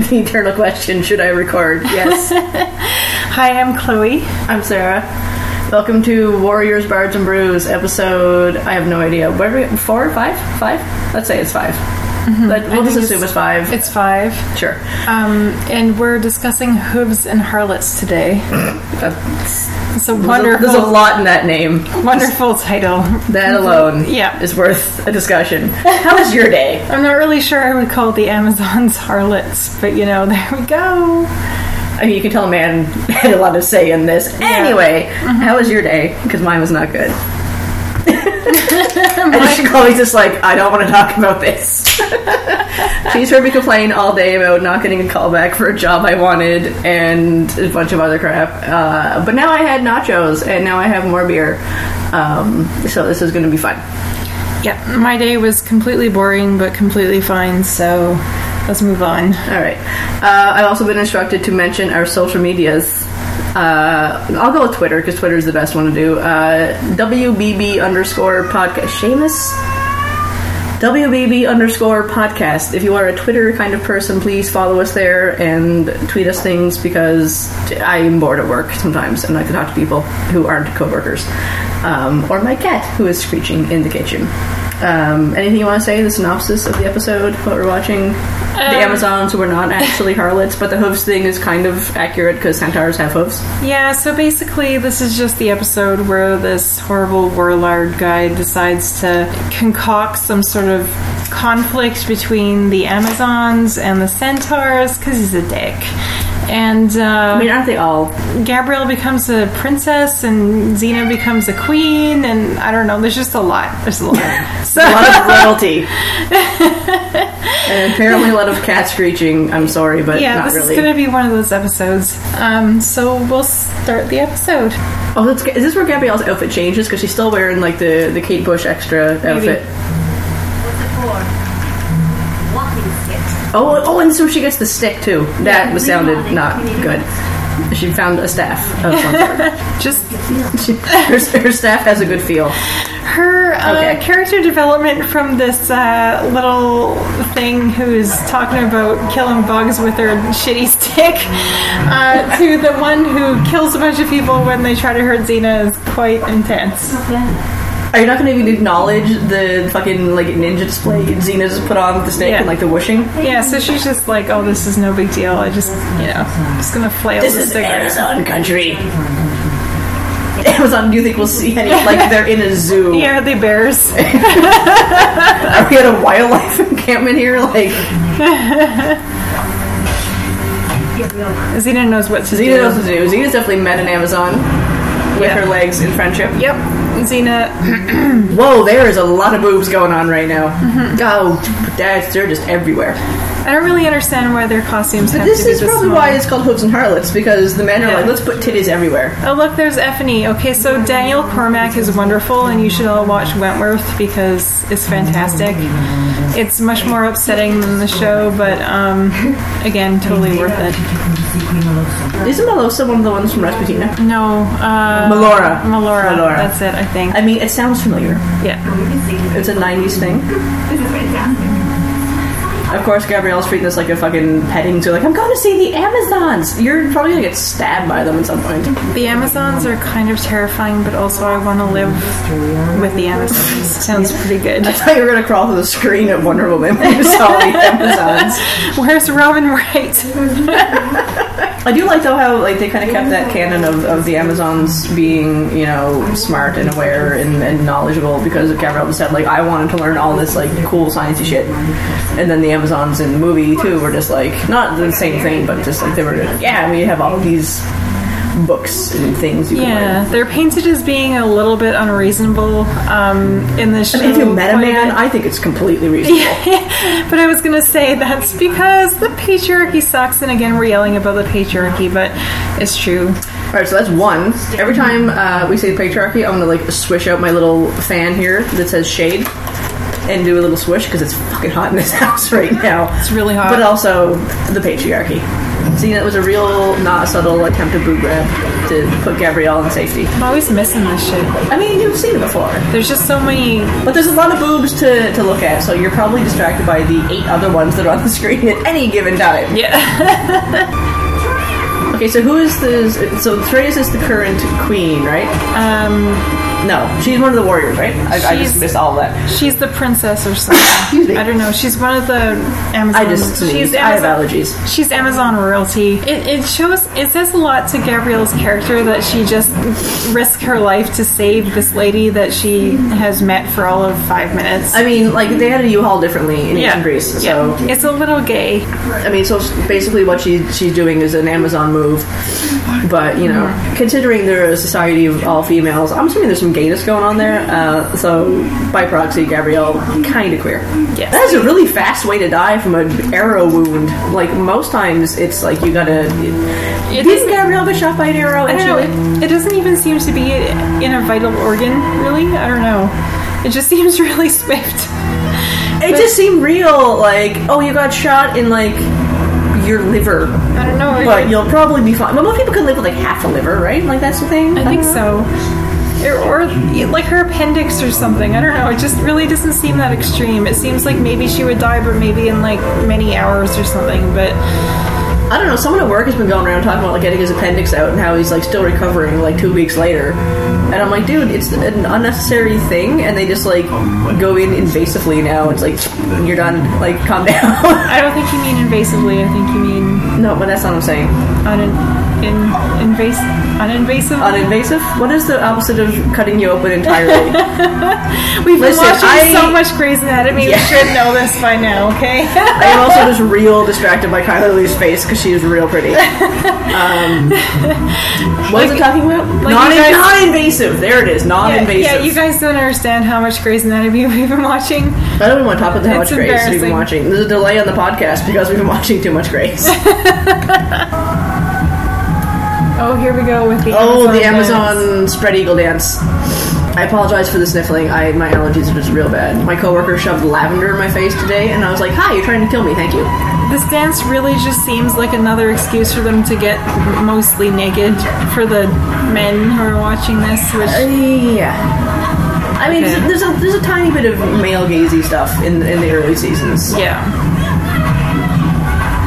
the eternal question: Should I record? Yes. Hi, I'm Chloe. I'm Sarah. Welcome to Warriors, Bards, and Brews episode. I have no idea. What are we? Five? Let's say it's 5 Let, we'll just assume it's- five. It's five. sure. Um, and we're discussing hooves and harlots today. That's- It's a there's, a, wonderful, there's a lot in that name. wonderful title. That alone, Yeah. is worth a discussion. How was your day? I'm not really sure I would call the Amazons harlots, but you know, there we go. I mean, you can tell a man had a lot to say in this. Anyway, how was your day? Because mine was not good. and she Chloe's just like, I don't want to talk about this. She's heard me complain all day about not getting a call back for a job I wanted and a bunch of other crap. Uh, but now I had nachos and now I have more beer. Um, so this is going to be fun. Yeah, my day was completely boring, but completely fine. So let's move on. All right. Uh, I've also been instructed to mention our social medias. Uh, I'll go with Twitter because Twitter is the best one to do. Uh, WBB underscore podcast. Seamus? WBB underscore podcast. If you are a Twitter kind of person, please follow us there and tweet us things because I'm bored at work sometimes and I like to talk to people who aren't coworkers. Um, or my cat who is screeching in the kitchen. Um, anything you want to say? The synopsis of the episode, what we're watching? the Amazons were not actually harlots, but the hooves thing is kind of accurate because centaurs have hooves. Yeah, so basically, this is just the episode where this horrible warlord guy decides to concoct some sort of conflict between the Amazons and the centaurs because he's a dick. And I uh, mean, aren't they all? Gabrielle becomes a princess, and Xena becomes a queen, and I don't know. There's just a lot. There's a lot. so A lot of royalty. and apparently a lot of cat screeching. I'm sorry, but yeah, not this really. is going to be one of those episodes. Um, so we'll start the episode. Oh, that's, is this where Gabrielle's outfit changes? Because she's still wearing like the, the Kate Bush extra outfit it for? Walking stick. Oh, oh, and so she gets the stick too. That was sounded not good. She found a staff of some sort. Just She, her, her staff has a good feel. Her uh, Okay. character development from this uh, little thing who's talking about killing bugs with her shitty stick uh, to the one who kills a bunch of people when they try to hurt Xena is quite intense. Are you not going to even acknowledge the fucking like ninja display Xena's put on with the snake Yeah. and like the whooshing? Yeah, so she's just like, oh, this is no big deal. I just, you know, just gonna flail This the is stick. Amazon country. Amazon, do you think we'll see any like they're in a zoo? Yeah, are they bears? Are we at a wildlife encampment here? Like Xena knows what to Xena do. knows what to do. Xena's definitely met an Amazon with Yeah. her legs in friendship. Yep, Xena. Whoa, there is a lot of boobs going on right now. Mm-hmm. Oh, that's they're just everywhere. I don't really understand why their costumes have This to be is this probably small. why it's called hooves and harlots because the men are Yeah. like, let's put titties everywhere. Oh, look, there's Ephiny. Okay, so Danielle Cormack is wonderful, and you should all watch Wentworth because it's fantastic. It's much more upsetting than the show, but um, again, totally worth it. Isn't Melosa one of the ones from Rasputina? No, uh, Melora. Melora. Melora. That's it, I think. I mean, it sounds familiar. Yeah. It's a '90s thing. This is fantastic. Of course, Gabrielle's treating this like a fucking petting zoo. Like, I'm going to see the Amazons. You're probably gonna get stabbed by them at some point. The Amazons are kind of terrifying, but also I want to live with the Amazons. Sounds pretty good. I thought you were gonna crawl through the screen at Wonder Woman when you saw the Amazons. Where's Robin Wright? I do like though how like they kind of kept that canon of, of the Amazons being you know smart and aware and, and knowledgeable because Gabrielle said like I wanted to learn all this like cool sciencey shit, and then the Amazons in the movie too were just like not the same thing but just like they were yeah. We have all these books and things you can. Yeah, they're painted as being a little bit unreasonable um, in this show. I mean, if you met a man. I think it's completely reasonable. but I was gonna say that's because the patriarchy sucks, and again, we're yelling about the patriarchy, but it's true. All right, so that's one. Every time uh, we say patriarchy, I'm gonna like swish out my little fan here that says shade and do a little swish because it's fucking hot in this house right now. It's really hot. But also the patriarchy. See, that was a real, not subtle attempt at boob grab to put Gabrielle in safety. I'm always missing this shit. I mean, you've seen it before. There's just so many. But there's a lot of boobs to, to look at, so you're probably distracted by the eight other ones that are on the screen at any given time. Yeah. Okay, so who is this? So Terreis is the current queen, right? um, No, she's one of the warriors, right? I, I just She's- missed all of that. she's the princess or something. Excuse me. I don't know. She's one of the Amazon. I just sneezed. she's I have Amazon, allergies. She's Amazon royalty. It, it shows. It says a lot to Gabrielle's character that she just risked her life to save this lady that she has met for all of five minutes. I mean, like they had a U-Haul differently in ancient Greece, so yeah. it's a little gay. I mean, so basically what she she's doing is an Amazon move. But you know, considering they're a society of all females, I'm assuming there's some gayness going on there. Uh, so by proxy, Gabrielle kind of queer. Yes. that is a really fast way to die from an arrow wound. Like most times, it's like you gotta. It Didn't Gabrielle get shot by an arrow? I don't know. It, it doesn't even seem to be in a vital organ, really. I don't know. It just seems really swift. It just seemed real. Like, oh, you got shot in like your liver, I don't know. but you'll probably be fine. But most people can live with like half a liver, right? Like that's the thing. I think uh-huh. so. Or, or like her appendix or something. I don't know. It just really doesn't seem that extreme. It seems like maybe she would die, but maybe in like many hours or something. But I don't know. Someone at work has been going around talking about like getting his appendix out and how he's like still recovering like two weeks later. And I'm like, dude, it's an unnecessary thing, and they just like go in invasively now. It's like you're done. Like, calm down. I don't think you mean invasively. I think you mean no, but that's not what I'm saying. unin, in, invas, uninvasive. Uninvasive. What is the opposite of cutting you open entirely? We've been watching I- so much Grey's Anatomy. Yeah. We should know this by now, okay? I am also just real distracted by Chyler Leigh's face because she is real pretty. Um, what was it talking about? like non, guys, non-invasive. There it is. yeah, Non-invasive. yeah, you guys don't understand how much Grey's Anatomy we've been watching. I don't even want to talk about how much Grace we've been watching. There's a delay on the podcast because we've been watching too much Grace. Oh, here we go with the oh, the dance. Amazon spread eagle dance. I apologize for the sniffling. I my allergies are just real bad. My coworker shoved lavender in my face today, and I was like, "Hi, you're trying to kill me. Thank you." This dance really just seems like another excuse for them to get mostly naked for the men who are watching this. Which uh, Yeah. I mean, Okay. there's, a, there's a tiny bit of male gazy stuff in in the early seasons. yeah,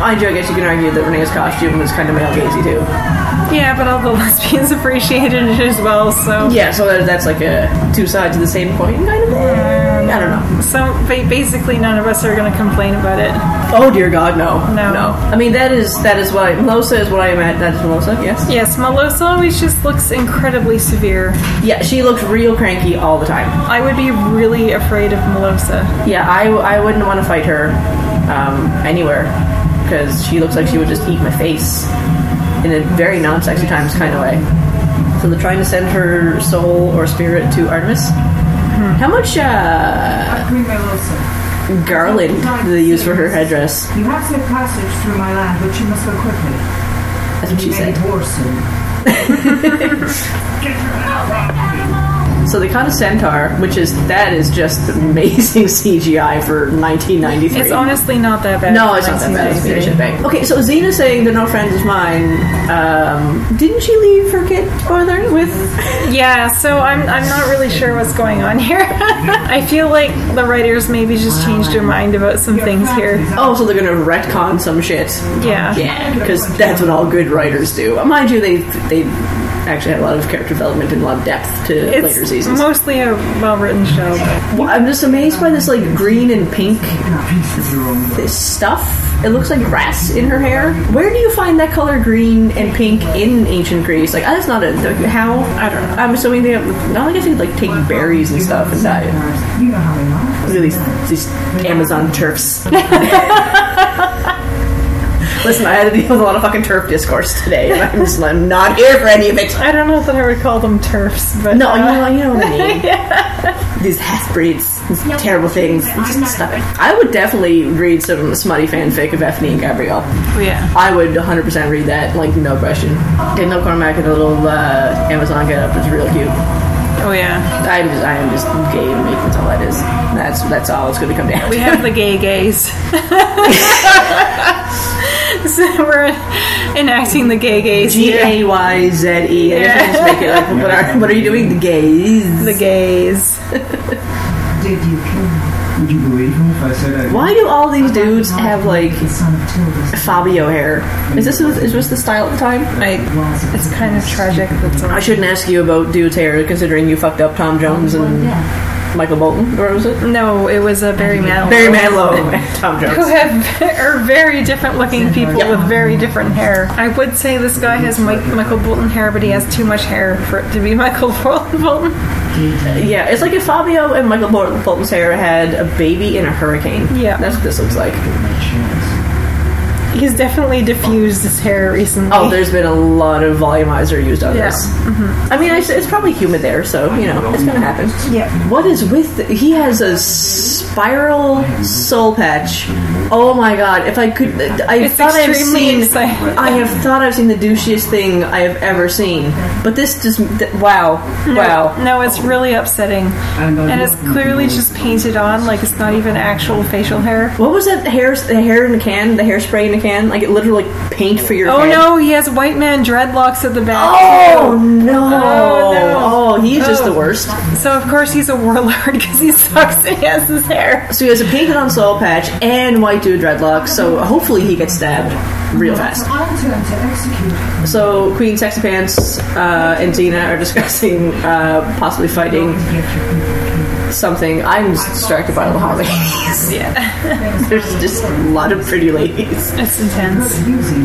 I you, I guess you can argue that Renee's costume was kind of male gazy too. Yeah, but all the lesbians appreciated it as well. So Yeah, so that, that's like a two sides of the same coin kind of thing. I don't know. so basically, none of us are going to complain about it. Oh dear God, no, No. no. I mean, that is that is what I, Melosa is what I at. That is Melosa. Yes. Yes, Melosa always just looks incredibly severe. Yeah, she looks real cranky all the time. I would be really afraid of Melosa. Yeah, I, I wouldn't want to fight her um, anywhere because she looks like she would just eat my face in a very non-sexy times kind of way. So they're trying to send her soul or spirit to Artemis. How much uh, Queen Melosa, garland do they use for her headdress? you have safe passage through my land, but you must go quickly. That's what she You may said. be war soon. So they caught a centaur, which is that is just amazing CGI for 1993. It's honestly not that bad. No, it's not that bad. It's 1993. Okay, so Xena saying they're no friends of mine. Um, didn't she leave her kid together with? Yeah, so I'm I'm not really sure what's going on here. I feel like the writers maybe just changed their mind about some things here. Oh, so they're gonna retcon some shit. Yeah. Yeah, because that's what all good writers do. Mind you, they they actually had a lot of character development and a lot of depth to later It's seasons. mostly a well-written show. Well, I'm just amazed by this like green and pink this stuff. It looks like grass in her hair. Where do you find that color green and pink in ancient Greece? Like, that's not a how. I don't know. I'm assuming they have. No, I guess they'd like take berries and stuff and dye it. You know how they are. Look at these these Amazon turfs. Listen, I had to deal with a lot of fucking turf discourse today, and I'm just I'm not here for any of it. I don't know if I would call them turfs, but No, you uh, know, you know what I mean. These half breeds, these terrible things. Just stop it. I would definitely read some smutty fanfic of Ephiny and Gabrielle. yeah. I would 100% read that, like no question. Danielle Cormack and a little uh, Amazon get up is real cute. Oh yeah. I'm just, I am just gay and me. That's all that is. That's that's all it's going to come down. We to. have the gay gays. so we're enacting the gay gays. G here. A Y Z E. I guess I just make it like, what are, what are you doing? The gays. The gays. Did you kill him? Would you believe me if I said I Why do all these dudes have like The son of Tilda's Fabio hair? Is this is this the style at the time? I, it's kind of tragic. That's all. I shouldn't ask you about dude's hair, considering you fucked up Tom Jones and Michael Bolton. Or was it No, it was a Barry Manilow. Barry Manilow and Tom Who have are very different looking people Yeah. with very different hair. I would say this guy has Mike, Michael Bolton hair, but he has too much hair for it to be Michael Bolton. Yeah, it's like if Fabio and Michael Bolton, Bolton's hair had a baby in a hurricane. Yeah. that's what this looks like. He's definitely diffused his hair recently. Oh, there's been a lot of volumizer used on Yeah. this. Mm-hmm. I mean, it's, it's probably humid there, so you know it's gonna happen. Yeah. What is with? The, he has a spiral soul patch. Oh my god! If I could, I It's thought I've seen. exciting. I have thought I've seen the douchiest thing I have ever seen. But this just wow, wow. No, it's really upsetting. And, it's clearly just painted on, like it's not even actual facial hair. What was that hair? The hair in a can? The hairspray in a Like it literally paint for your Oh head? no, he has white man dreadlocks at the back. Oh no! Oh, no. Oh, he's just Oh. the worst. So of course he's a warlord because he sucks and he has his hair. So he has a painted on soul patch and white dude dreadlocks. So hopefully he gets stabbed real fast. I'll turn to execute. So Queen Sexy Pants uh, and Xena are discussing uh, possibly fighting something. I'm just distracted by all the hot ladies. Yeah, There's just a lot of pretty ladies. it's intense.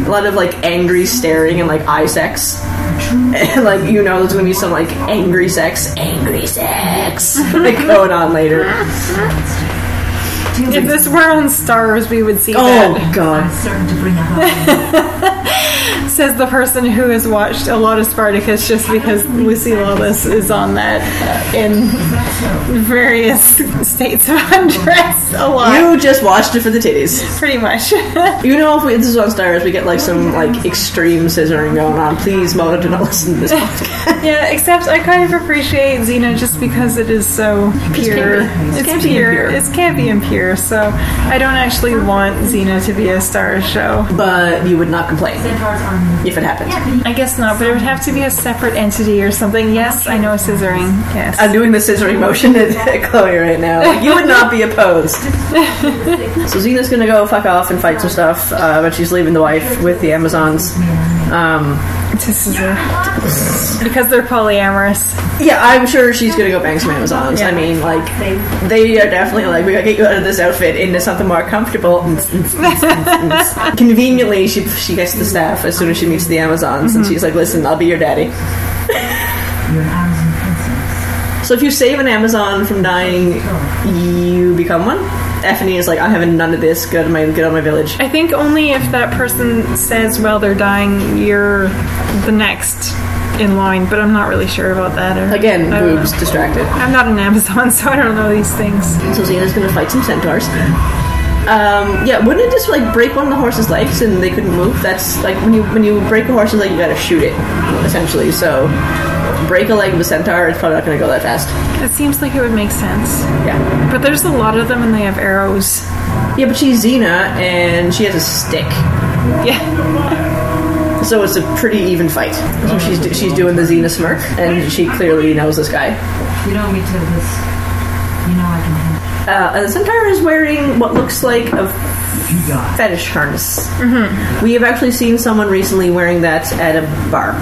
A lot of like angry staring and like eye sex. And like you know there's gonna be some like angry sex, angry sex like going on later. If this were on Starz, we would see Oh that. god. certain to bring up. Says the person who has watched a lot of Spartacus just because Lucy Lawless is on that in various states of undress a lot. You just watched it for the titties. Pretty much. You know, if we, this is on Starz, we get like some like extreme scissoring going on. Please, Mona, do not listen to this podcast. yeah, except I kind of appreciate Xena just because it is so pure. It's It's, pure. pure. It's campy and pure. So I don't actually want Xena to be a Starz show. But you would not complain on if it happened. I guess not, but it would have to be a separate entity or something. Yes, I know scissoring. Yes. I'm doing the scissoring motion at Chloe right now. You would not be opposed. so Xena's gonna go fuck off and fight some stuff, uh, but she's leaving the wife with the Amazons. Um, to scissor. Because they're polyamorous. yeah, I'm sure she's gonna go bang some Amazons. I mean, like, they are definitely like, we gotta get you out of this outfit into something more comfortable. Conveniently, she she gets the staff as soon as she meets the Amazons, and she's like, "Listen, I'll be your daddy." You're an Amazon princess. So if you save an Amazon from dying, you become one. Ephiny is like, "I'm having none of this. Get out of my get out of my village." I think only if that person says while they're dying, you're the next in line, but I'm not really sure about that. Or, Again, I boobs distracted. I'm not an Amazon, so I don't know these things. So Xena's gonna fight some centaurs. Um, yeah, wouldn't it just like break one of the horse's legs and they couldn't move? That's like when you when you break a horse's leg, you gotta shoot it, essentially. So break a leg of a centaur, it's probably not gonna go that fast. It seems like it would make sense. Yeah, But there's a lot of them and they have arrows. yeah, but she's Xena and she has a stick, Yeah. so it's a pretty even fight. So she's she's doing the Xena smirk, and she clearly knows this guy. You know me, Tyldus. You know I can handle. Uh, the centaur is wearing what looks like a fetish harness. We have actually seen someone recently wearing that at a bar,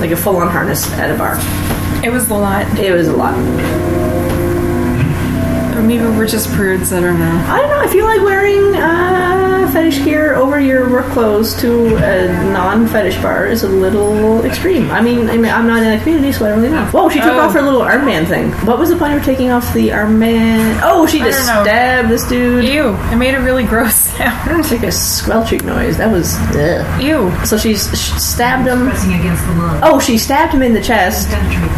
like a full-on harness at a bar. It was a lot. It was a lot. Or maybe we're just prudes, I don't know. I don't know. I feel like wearing uh, fetish gear over your work clothes to a non-fetish bar is a little extreme. I mean, I mean, I'm not in a community, so I don't really know. Whoa, she took Oh. off her little armband thing. What was the point of taking off the armband? Oh, she just stabbed this dude. Ew, it made a really gross sound. Like a squelching noise. That was. Ugh. Ew. So she's she stabbed him. Pressing against the lung. Oh, she stabbed him in the chest,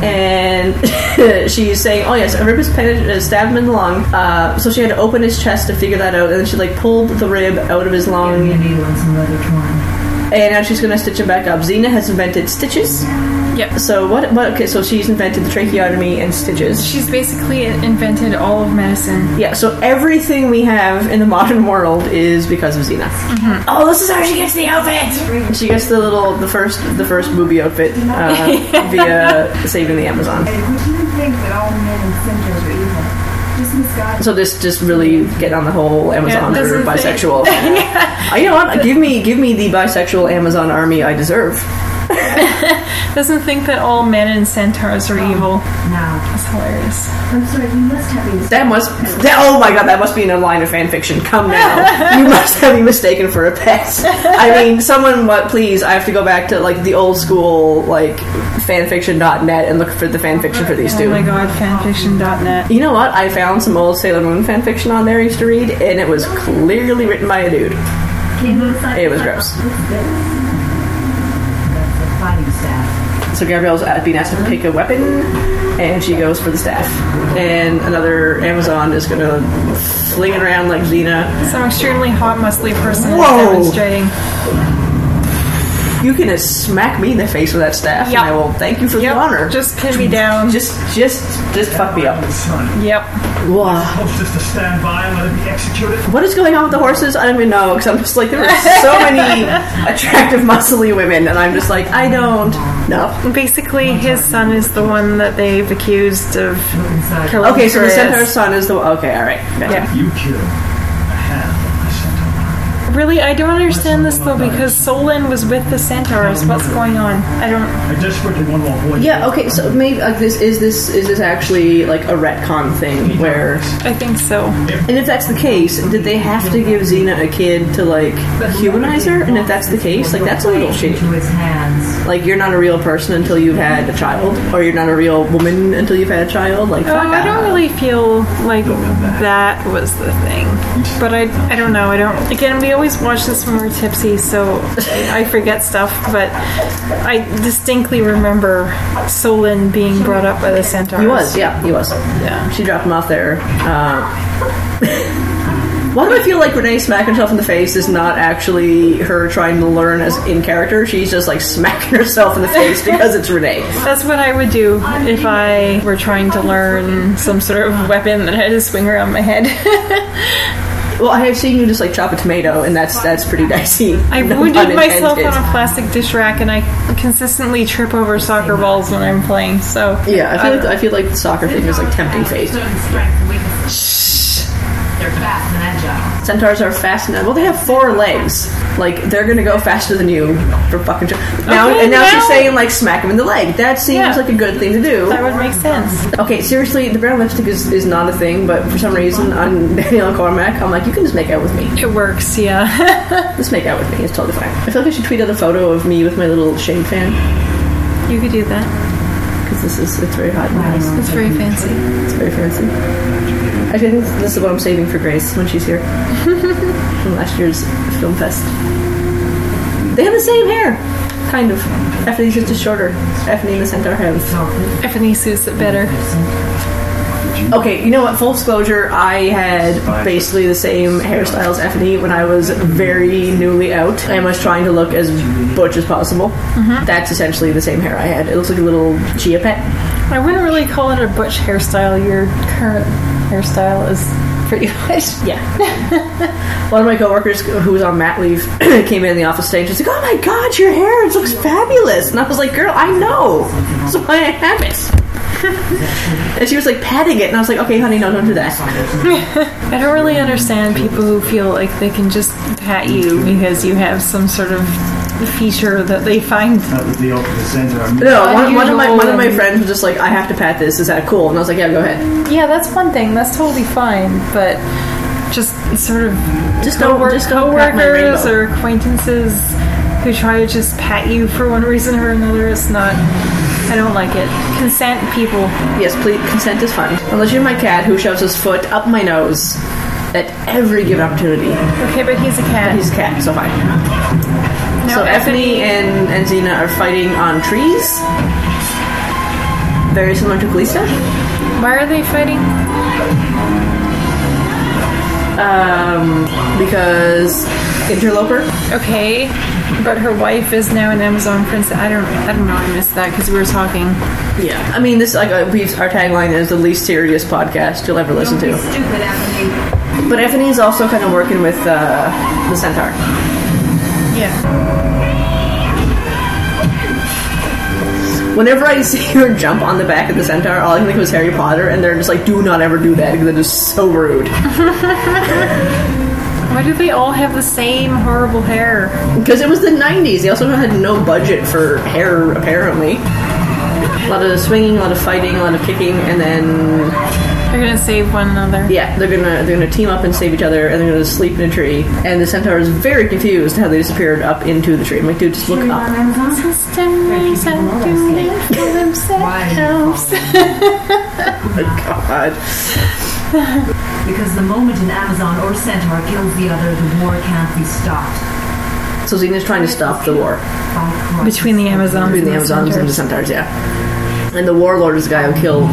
and she's saying, "Oh yes, a rib is penet- uh, stabbed him in the lung." Uh, so she had to open his chest to figure that out, and then she like pulled the rib out of his Give me lung, a needle and some leather twine. and now she's gonna stitch him back up. Xena has invented stitches. Yep. So what? What? Okay, so she's invented the tracheotomy and stitches. She's basically invented all of medicine. Yeah, so everything we have in the modern world is because of Xena. Oh, this is how she gets the outfit. She gets the little, the first, the first booby outfit uh, via saving the Amazon. Would you think that all men and centaurs are evil? Just. So this just really get on the whole Amazon Yeah, or bisexual. Uh, you know what? Give me, give me the bisexual Amazon army I deserve. Doesn't think that all men and centaurs are evil. Now, That's hilarious. I'm sorry, you must have been. That must. That, oh my god, that must be in a line of fan fiction. Come now, you must have been mistaken for a pet. I mean, someone, what? Please, I have to go back to like the old school like fanfiction.net and look for the fan fiction for these Oh two. my god, fanfiction.net. You know what? I found some old Sailor Moon fan fiction on there I used to read, and it was clearly written by a dude. It was gross. that's the fighting staff. So Gabrielle's at- being asked to pick a weapon, and she goes for the staff. And another Amazon is gonna fling it around like Xena. Some extremely hot, muscly person is Whoa. demonstrating. You can just smack me in the face with that staff, Yep. and I will thank you for Yep, the honor. just pin me down. just, just, just fuck me up. Son, Yep. Wow. Oh, just to stand by and let him be executed? What is going on with the horses? I don't even know because I'm just like there are so many attractive, muscly women, and I'm just like I don't know. Basically, his son is the one that they've accused of killing. Okay, so the Chris. centaur's son is the one. okay. All right, gotcha. Yeah. You killed a half of my centaur. Really, I don't understand this though because Solan was with the centaurs. What's going on? I don't. I desperately want to avoid Yeah. Okay. So maybe like this is this is this actually like a retcon thing where, I think so. and if that's the case, did they have to give Xena a kid to like humanize her? And if that's the case, like that's a little shitty. into his hands. Like you're not a real person until you've had a child, or you're not a real woman until you've had a child. Like Oh, fuck I don't off. really feel like that was the thing. But I, I don't know. I don't. Again, we always watch this when we're tipsy, so I forget stuff. But I distinctly remember Solan being brought up by the centaurs. He was, yeah, he was. Yeah. She dropped him off there. Uh, why do I feel like Renee smacking herself in the face is not actually her trying to learn as in character? She's just like smacking herself in the face because it's Renee. That's what I would do if I were trying to learn some sort of weapon that I had to swing around my head. Well, I have seen you just like chop a tomato, and that's that's pretty dicey. I No wounded myself on a plastic dish rack, and I consistently trip over soccer balls when I'm playing. So Yeah, I feel like I feel like the soccer thing is like tempting fate. They're fast and agile. Centaurs are fast enough. Well, they have four legs. Like they're gonna go faster than you for fucking sure. Now Okay, and now, she's now- saying like smack him in the leg. That seems Yeah. like a good thing to do. that would make sense. Okay, seriously, the brown lipstick is, is not a thing, but for some reason on Danielle Cormack, I'm like, you can just make out with me. It works, yeah. Just make out with me. It's totally fine. I feel like I should tweet out a photo of me with my little shade fan you could do that. because this is it's very hot in the house. It's very fancy. It's very fancy. I think this is what I'm saving for Grace when she's here from last year's film fest. They have the same hair, kind of. Effie's just shorter. Effie and the centaur have Effie suits it better. Okay, you know what? Full disclosure, I had basically the same hairstyle as Effie when I was very newly out and was trying to look as butch as possible. Mm-hmm. That's essentially the same hair I had. It looks like a little chia pet. I wouldn't really call it a butch hairstyle. Your current hairstyle is pretty much. Yeah. One of my coworkers who was on mat leave came in the office today and she's like, "Oh my god, your hair! It looks fabulous!" And I was like, "Girl, I know. That's why I have it." and she was like patting it, and I was like, "Okay, honey, no, don't do that." I don't really understand people who feel like they can just pat you because you have some sort of feature that they find. That was the opposite center. I mean, No, one, one of my one of my friends was just like, "I have to pat this. Is that cool?" And I was like, "Yeah, go ahead." Yeah, that's one thing. That's totally fine. But just sort of Just don't- cowork- just don't coworkers or acquaintances who try to just pat you for one reason or another is not. I don't like it. Consent, people. Yes, please. Consent is fine. Unless you're my cat who shoves his foot up my nose at every given opportunity. Okay, but he's a cat. He's a cat, so fine. No, so Effie- Effie and, and Xena are fighting on trees. Very similar to Glista. Why are they fighting? Um, because interloper. Okay, But her wife is now an Amazon princess. I don't. I don't know. I missed that because we were talking. Yeah, I mean, this like uh, we our tagline is the least serious podcast you'll ever listen Don't be to. stupid, Anthony. But Anthony's also kind of working with uh, the centaur. Yeah. Whenever I see her jump on the back of the centaur, all I can think of is Harry Potter, and they're just like, "Do not ever do that because it is so rude." Why do they all have the same horrible hair? Because it was the '90s. They also had no budget for hair, apparently. A lot of swinging, a lot of fighting, a lot of kicking, and then They're gonna save one another. yeah, they're gonna they're gonna team up and save each other, and they're gonna sleep in a tree. And the centaur is very confused how they disappeared up into the tree. I'm like, dude, just look You're up. on Amazon? Systems and doing for themselves. Oh God. Because the moment an Amazon or Centaur kills the other, the war can't be stopped. So Xena's trying to stop the war Between the Amazons between the Amazons and the Centaurs. centaurs, yeah. And the warlord is the guy who killed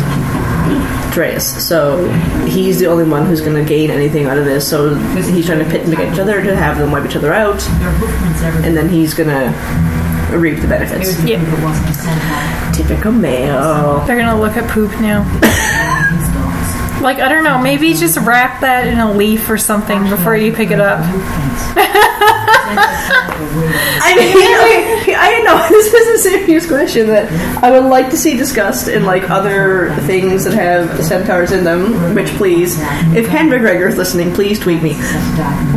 Terreis, so he's the only one who's going to gain anything out of this. So he's trying to pit them against each other to have them wipe each other out, Their hoofprints everywhere. and then he's going to reap the benefits. Here's the Yeah. proof it wasn't a Centaur. Typical male. They're gonna look at poop now. Like I don't know, maybe just wrap that in a leaf or something before you pick it up. I mean, okay, I know this is a serious question that I would like to see discussed in like other things that have centaurs in them. Which, please, if Ken McGregor is listening, please tweet me.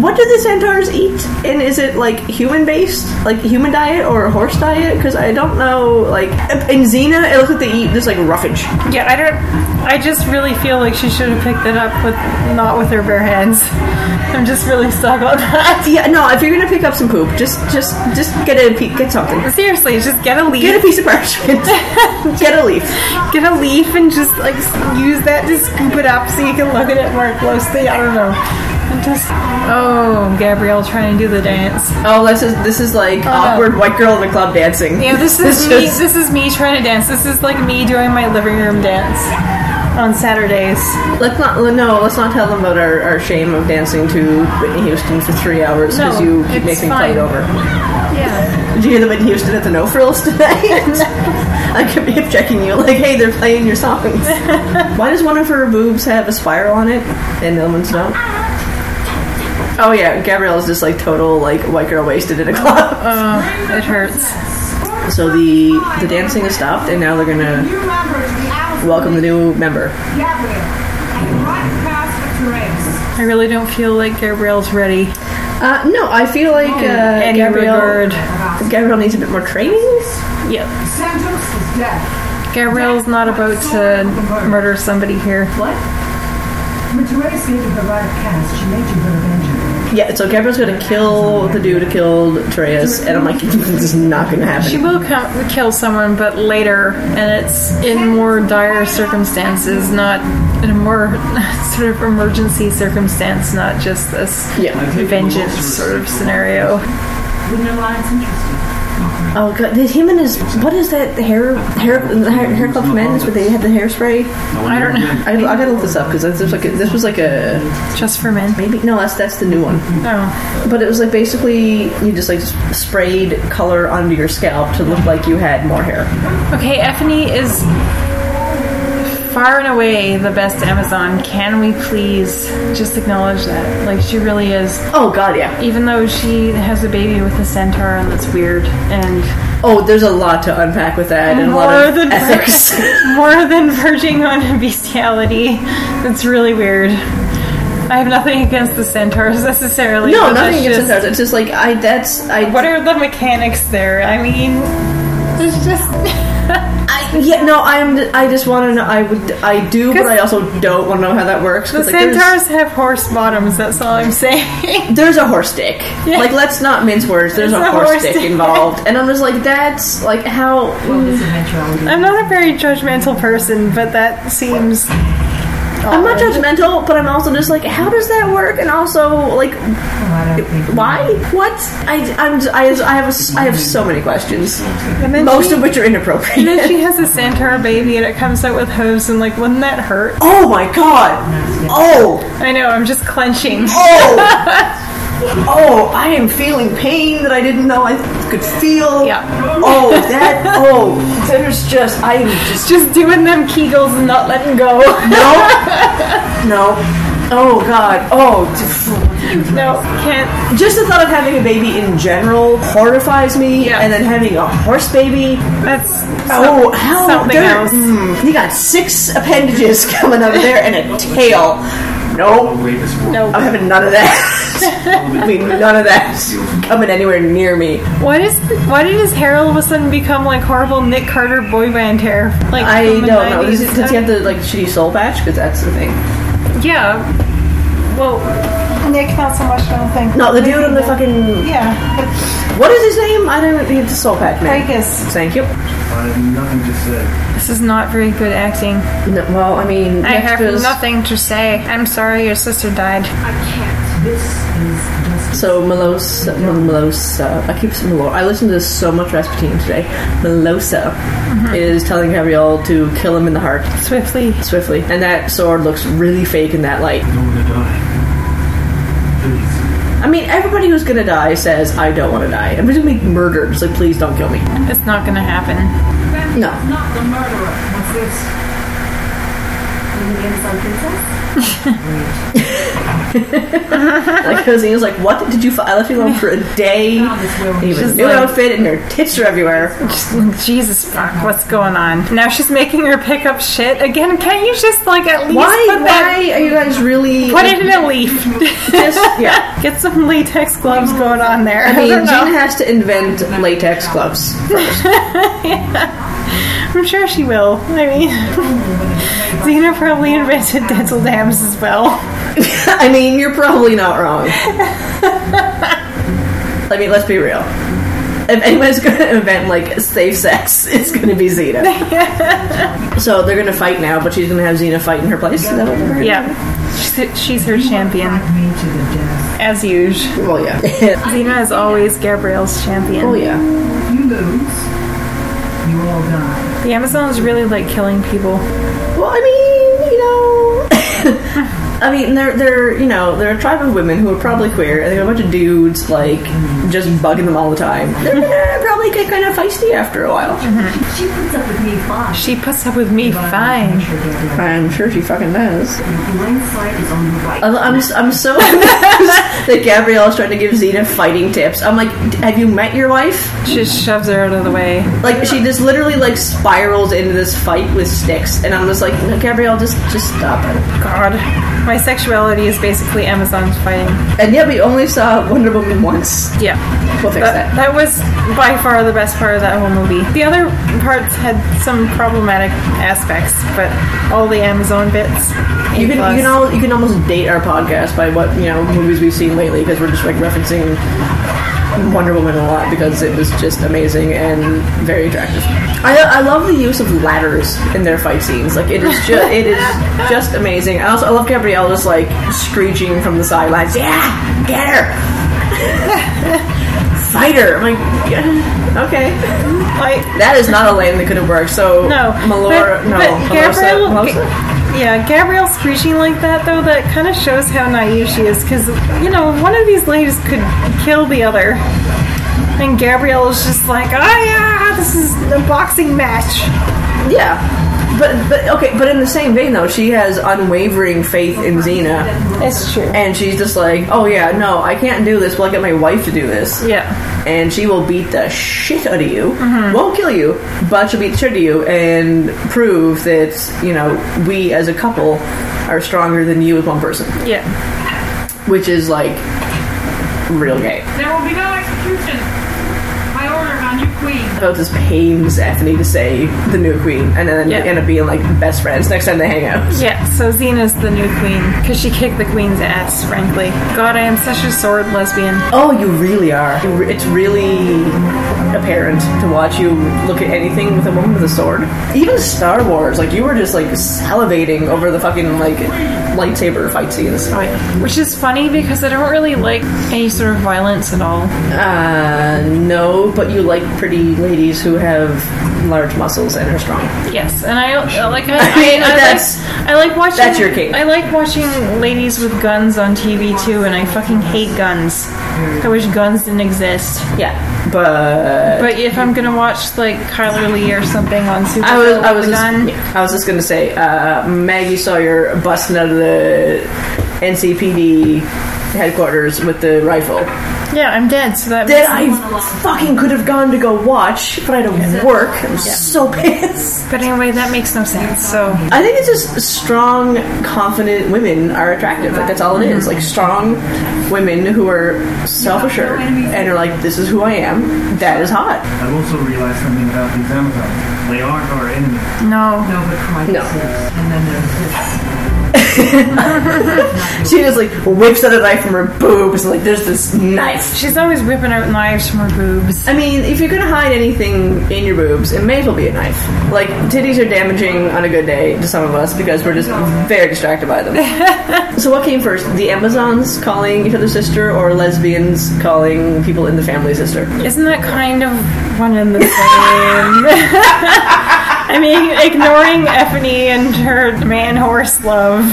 What do the centaurs eat? And is it like human based, like human diet or horse diet? Because I don't know. Like in Xena, it looks like they eat just like roughage. Yeah, I don't. I just really feel like she should have picked it up with not with her bare hands. I'm just really stuck on that. Yeah, no. If you're gonna pick up some poop, just just just get a get something. Seriously, just get a leaf. Get a piece of parchment. get a leaf. get a leaf and just like use that to scoop it up so you can look at it more closely. I don't know. I'm just oh, Gabrielle trying to do the dance. Oh, this is this is like oh, no. awkward white girl in the club dancing. Yeah, this is me. just- This is me trying to dance. This is like me doing my living room dance on Saturdays. Let's not no. Let's not tell them about our, our shame of dancing to Whitney Houston for three hours because No, you keep making it over. Yeah. Did you hear them in Houston at the No Frills tonight? I could be checking you like, hey, they're playing your songs. Why does one of her boobs have a spiral on it and the other ones don't? Oh yeah, Gabrielle's just like total like white girl wasted in a club. Oh, it hurts. So the the dancing has stopped, and now they're gonna New member to the Alice welcome the new member. Gabriel. And right past the Terreis. I really don't feel like Gabrielle's ready. Uh, no, I feel like uh, any Gabrielle, regard. Gabrielle needs a bit more training. Yep. Sentence is death. Gabrielle's not about to murder somebody here. What? When Terreis gave you the right of cast, she made you her avenger. Yeah, so Gabrielle's gonna kill the dude who killed Terreis, and I'm like, this is not gonna happen. She will come, kill someone, but later, and it's in more dire circumstances, not in a more sort of emergency circumstance, not just this Yeah. vengeance sort of scenario. Wouldn't alliance interest you? Oh god, did him and his what is that the hair hair hair, hair club for men? Is where they had the hairspray? I don't know. I, I gotta look this up because this was like a, this was like a Just for men. maybe no that's that's the new one. Oh, But it was like basically you just like sprayed color onto your scalp to look like you had more hair. okay. Ephiny is far and away the best Amazon. Can we please just acknowledge that? Like she really is. Oh god, yeah. Even though she has a baby with a centaur, and that's weird, and Oh, there's a lot to unpack with that and a lot more of than ethics. more than verging on bestiality. It's really weird. I have nothing against the centaurs necessarily. no, but nothing against just- centaurs. It's just like I that's I What are the mechanics there? I mean, it's just. Yeah, no, I'm. I just want to know. I would. I do, but I also don't want to know how that works. The 'cause, like, centaurs have horse bottoms. That's all I'm saying. there's a horse dick. Yeah. Like, let's not mince words. There's, There's a, a horse, horse dick dick. involved, and I'm just like, that's like how. Well, this. I'm not a very judgmental person, but that seems. I'm not judgmental, but I'm also just like, how does that work? And also, like, I don't think. why? What? I, I'm. I, I have. A, I have so many questions, most she, of which are inappropriate. and then she has a centaur baby, and it comes out with hooves, and like, wouldn't that hurt? oh my god! Oh! I know. I'm just clenching. Oh! Oh, I am feeling pain that I didn't know I could feel. Yeah. Oh, that. Oh, there's just. I am just. Just doing them kegels and not letting go. No. No. Oh, God. Oh. no, can't. Just the thought of having a baby in general horrifies me, Yeah. and then having a horse baby. That's Oh, some- how something else. mm, you got six appendages coming out of there and a tail. Nope. Wait this for No. I'm having none of that. I mean, none of that coming anywhere near me. Why does why did his hair all of a sudden become like horrible Nick Carter boy band hair? Like I don't know. 90s? Does, it, does he have the like shitty soul patch? Because that's the thing. Yeah. Well, Nick, not so much. I don't think. No, the dude in the fucking Yeah, but what is his name? I don't. He's the soul patch man. Vegas. Thank you. I have nothing to say. This is not very good acting. No, well, I mean, I have extras- nothing to say. I'm sorry your sister died. I can't. This is just So Melosa, Melosa, I keep saying Melor. I listened to so much Rasputin today. Melosa Mm-hmm. is telling Gabrielle to kill him in the heart Swiftly. swiftly, and that sword looks really fake in that light. I don't want to die. Please. I mean, everybody who's gonna die says, "I don't want to die." I'm just gonna be murdered. It's like, please don't kill me. It's not gonna happen. No. Not the murderer. What's this? You princess? Like, because he was like, "What did you? Fi- I left you alone for a day. Found this will. You have a Just new like- outfit, and your tits are everywhere." Just- Jesus fuck, what's going on? Now she's making her pick up shit again. Can't you just like at least Why? put that? Why are you guys really? Put it in a leaf. Just- yeah. Get some latex gloves going on there. I mean, don't. Xena has to invent latex gloves. I'm sure she will. I mean, Xena probably invented dental dams as well. I mean, you're probably not wrong. I mean, let's be real. If anyone's going to invent like safe sex, it's going to be Xena. so they're going to fight now, but she's going to have Xena fight in her place. Is that what we're Yeah, she's, she's her champion Fight me to the death. as usual. Well, yeah. Xena is always Gabrielle's champion. oh, yeah. You lose, you all die. The Amazons really like killing people. I mean, you know. I mean, they're they're you know they're a tribe of women who are probably queer, and they got a bunch of dudes like just bugging them all the time. They're probably get kind of feisty after a while. Mm-hmm. She puts up with me fine. She puts up with me fine. I'm sure she fucking does. The blind side is on the right. I'm, I'm, I'm so that Gabrielle's trying to give Xena fighting tips. I'm like, have you met your wife? She just shoves her out of the way. Like, she just literally like spirals into this fight with sticks, and I'm just like, no, Gabrielle, just just stop it. God, my sexuality is basically Amazons fighting. And yet, we only saw Wonder Woman once. Yeah. We'll fix That, that. that was by far the best part of that whole movie. The other parts had some problematic aspects, but all the Amazon bits. You can you can all you can almost date our podcast by what you know movies we've seen lately because we're just like referencing Wonder Woman a lot because it was just amazing and very attractive. I, I love the use of ladders in their fight scenes. Like it is just it is just amazing. I also I love Gabrielle just like screeching from the sidelines. Yeah, get her. Fight her. I'm like, yeah, okay. Like, That is not a lane that could have worked. So no, Malora, but, no, but Melosa- Gabrielle, Melosa? yeah, Gabrielle screeching like that though, that kind of shows how naive she is. Because you know, one of these ladies could kill the other, and Gabrielle is just like, ah, yeah, this is a boxing match. Yeah. But but okay, but in the same vein though, she has unwavering faith in Xena, It's true. and she's just like, oh yeah, no, I can't do this. Well, I get my wife to do this, Yeah, and she will beat the shit out of you. Mm-hmm. Won't kill you, but she'll beat the shit out of you and prove that you know we as a couple are stronger than you as one person, yeah. which is like real gay. There will be no execution. My order on you, Queen. About this pains Anthony to say the new queen, and then Yeah. they end up being like best friends next time they hang out. Yeah, so Xena's the new queen because she kicked the queen's ass. Frankly, God, I am such a sword lesbian. Oh, you really are. It's really apparent to watch you look at anything with a woman with a sword. Even Star Wars, like you were just like salivating over the fucking like lightsaber fight scenes. Which is funny because I don't really like any sort of violence at all. Uh, no, but you like pretty ladies who have large muscles and are strong. Yes, and I like I, I mean, I, I that's- like, I like watching. that's your king. I like watching ladies with guns on TV too, and I fucking hate guns. I wish guns didn't exist. Yeah, but But if I'm gonna watch like Chyler Leigh or something on Super I was I was with just, gun, yeah, I was just gonna say uh, Maggie Sawyer busting out of the NCPD headquarters with the rifle. yeah, I'm dead. So that That I fucking could have gone to go watch, but I had to work. I'm so pissed. But anyway, that makes no sense. So I think it's just strong, confident women are attractive. Like that's all it is. Like strong women who are self-assured and are like, "This is who I am." That is hot. I've also realized something about these Amazons. They aren't our enemies. no, No, but Christ No. sakes. And then there's this. She just like whips out a knife from her boobs. Like there's this knife. she's always whipping out knives from her boobs. I mean, if you're gonna hide anything in your boobs, it may as well be a knife. Like titties are damaging on a good day to some of us because we're just very distracted by them. so what came first? The Amazons calling each other sister, or lesbians calling people in the family sister? Isn't that kind of one and the same? I mean, ignoring Ephiny and her man horse love.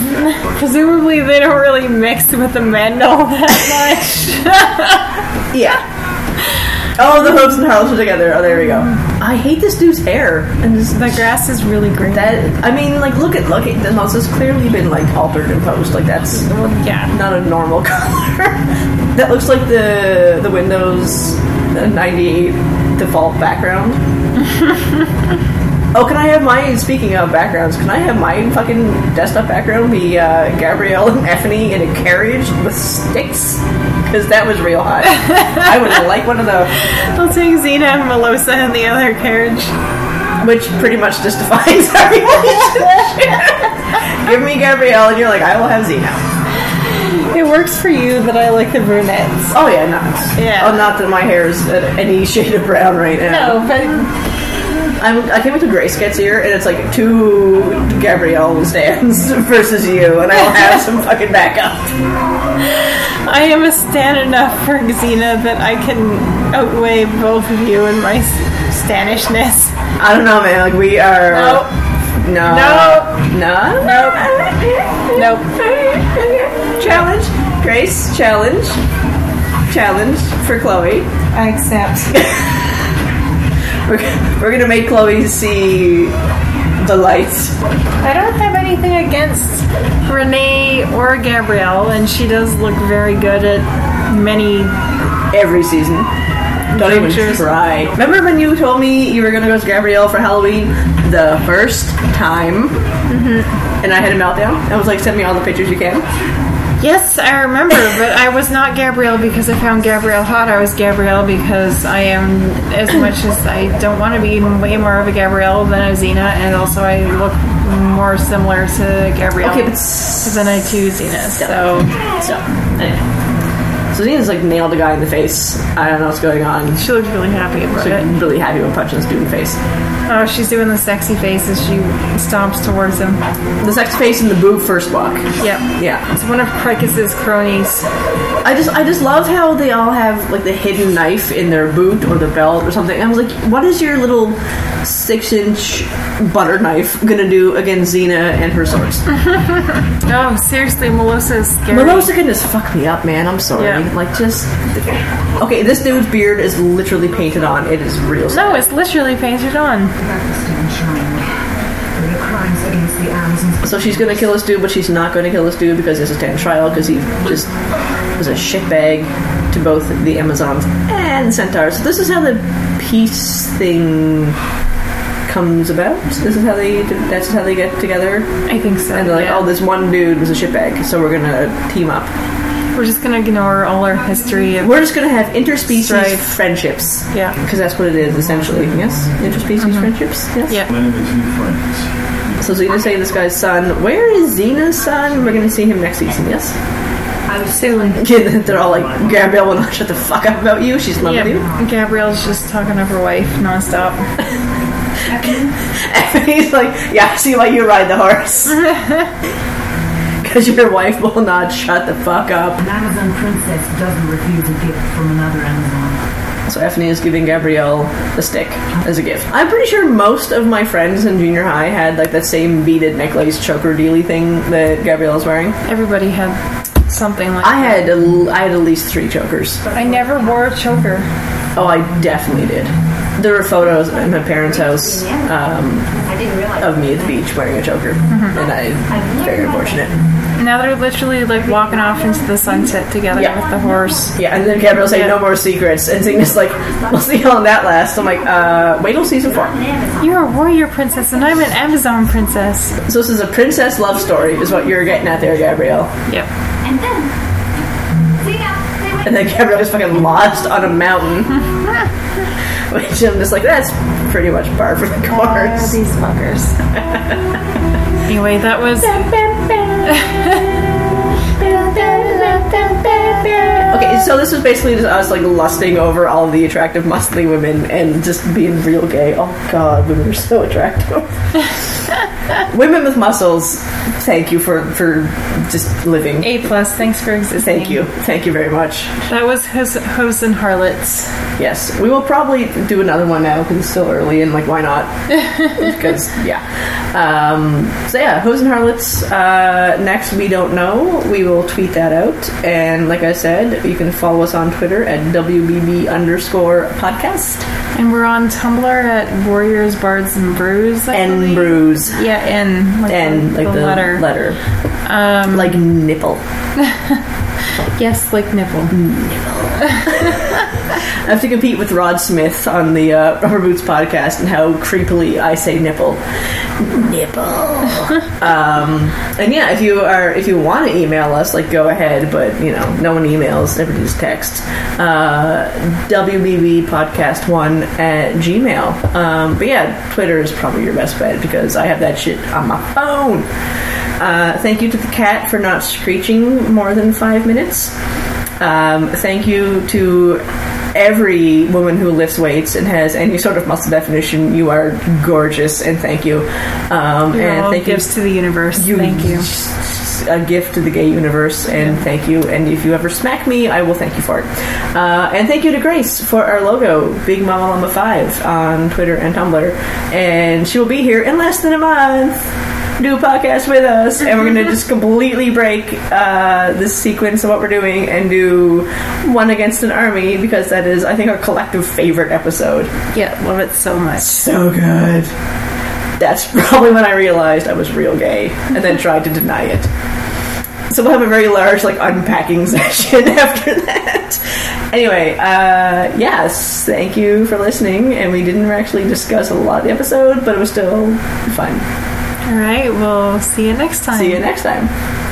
Presumably, they don't really mix with the men all that much. Yeah. Oh, the hopes and Harlots are together. Oh, there we go. I hate this dude's hair and this the grass is really green. That I mean, like, look at look at the house has clearly been like altered and post. Like that's yeah. not a normal color. that looks like the the Windows ninety eight default background. oh, can I have my? Speaking of backgrounds, can I have my fucking desktop background be uh, Gabrielle and Ephiny in a carriage with sticks? Because that was real hot. I would like one of those. I'll take Xena and Melosa in the other carriage. which pretty much just defines our relationship. Give me Gabrielle, and you're like, I will have Xena. It works for you that I like the brunettes. Oh yeah, not Yeah. Oh, not that my hair is any shade of brown right now. No, but I'm, I came into Grace gets here, and it's like two Gabrielle stands versus you, and I will have some fucking backup. I am a stand enough for Xena that I can outweigh both of you in my stanishness. I don't know, man. Like we are. Nope. No. No. No. Nope. Nope. Challenge, Grace. Challenge. Challenge for Chloe. I accept. We're, we're gonna make Chloe see the lights. I don't have anything against Renee or Gabrielle, and she does look very good at many. every season. Don't even try. Remember when you told me you were gonna go as Gabrielle for Halloween the first time, mm-hmm. and I had a meltdown? I was like, send me all the pictures you can. Yes, I remember, but I was not Gabrielle because I found Gabrielle hot. I was Gabrielle because I am, as much as I don't want to be way more of a Gabrielle than a Xena, and also I look more similar to Gabrielle Okay, but than I to Xena. So so. So Xena's like nailed a guy in the face. I don't know what's going on. she looked really happy about She's it. really happy with punching this dude in the face. Oh, she's doing the sexy face as she stomps towards him. The sexy face in the boob first walk. Yep. Yeah. It's one of Krykus's cronies. I just I just love how they all have like the hidden knife in their boot or their belt or something. I was like, what is your little six inch butter knife gonna do against Xena and her swords? Oh, seriously, Melosa's scary. Melosa can just fuck me up, man. I'm sorry. Yeah. Like just okay. This dude's beard is literally painted on. It is real. sad. No, it's literally painted on. Pakistan Shrine. For the crimes against the Amazons. So she's gonna kill this dude, but she's not gonna kill this dude because there's a stand trial because he just was a shitbag to both the Amazons and Centaurs. So this is how the peace thing comes about. This is how they. That's how they get together. I think so. And they're like, yeah. oh, this one dude was a shitbag, so we're gonna team up. We're just gonna ignore all our history of. We're just gonna have interspecies Strife. friendships. Yeah. Because that's what it is, essentially. Yes? Interspecies mm-hmm. friendships? Yes? Yeah. When are the two friends? So Xena's saying this guy's son. Where is Xena's son? We're gonna see him next season, yes? Soon. They're all like, Gabrielle will not shut the fuck up about you. She's in love Yeah, with you. Gabrielle's just talking of her wife nonstop. And he's like, yeah, see why you ride the horse. Because your wife will not shut the fuck up. An Amazon princess doesn't refuse a gift from another Amazon. So Effie is giving Gabrielle the stick as a gift. I'm pretty sure most of my friends in junior high had like that same beaded necklace choker dealy thing that Gabrielle's wearing. Everybody had something like I had a, I had at least three chokers. I never wore a choker. Oh, I definitely did. There were photos at my parents' house um, I didn't realize. Of me at the beach wearing a choker, and I'm very unfortunate. Now they're literally like walking off into the sunset together Yeah. with the horse. Yeah, and then Gabrielle's saying Yeah. no more secrets, and Cygnus like, we'll see how long that lasts. I'm like, uh, wait till season four. You're a warrior princess and I'm an Amazon princess. So this is a princess love story, is what you're getting at there, Gabrielle. Yep. And then, see now, they went And then Gabrielle is fucking lost on a mountain. Which I'm just like, that's pretty much par for the Oh, course. these fuckers. anyway, that was Okay, so this was basically just us like lusting over all the attractive, muscly women and just being real gay. Oh god, women are so attractive. women with muscles. Thank you for for just living. A plus. Thanks for existing. Thank you, thank you very much. That was his Hooves and Harlots. Yes, we will probably do another one now because it's still early and like why not? Because yeah. Um, so yeah, Hooves and Harlots. Uh, next, we don't know. We will tweet that out, and like I said, you can follow us on Twitter at wbb underscore podcast And we're on Tumblr at Warriors, Bards, and Brews. I and believe. bruise Yeah, N. Like and the, like the the letter. letter, Um, like nipple. yes, like nipple. Nipple. I have to compete with Rod Smith on the uh, Rubber Boots podcast and how creepily I say nipple. Nipple. um, and yeah, if you are if you want to email us, like go ahead, but you know, no one emails, everybody just texts. Uh, WBB podcast one at Gmail. Um, but yeah, Twitter is probably your best bet because I have that shit on my phone. Uh, thank you to the cat for not screeching more than five minutes. Um, thank you to every woman who lifts weights and has any sort of muscle definition. You are gorgeous, and thank you. Um, and thank gifts to the universe. you. Thank you. A gift to the gay universe, and thank you. And if you ever smack me, I will thank you for it. Uh, and thank you to Grace for our logo, Big Mama Llama Five, on Twitter and Tumblr. And she will be here in less than a month do a podcast with us, and we're going to just completely break uh, this sequence of what we're doing and do one against an army because that is, I think, our collective favorite episode. Yeah, love it so much. So good. That's probably when I realized I was real gay, and then tried to deny it. So we'll have a very large, like, unpacking session after that. Anyway, uh, yes, thank you for listening. And we didn't actually discuss a lot of the episode, but it was still fun. All right, we'll see you next time. See you next time.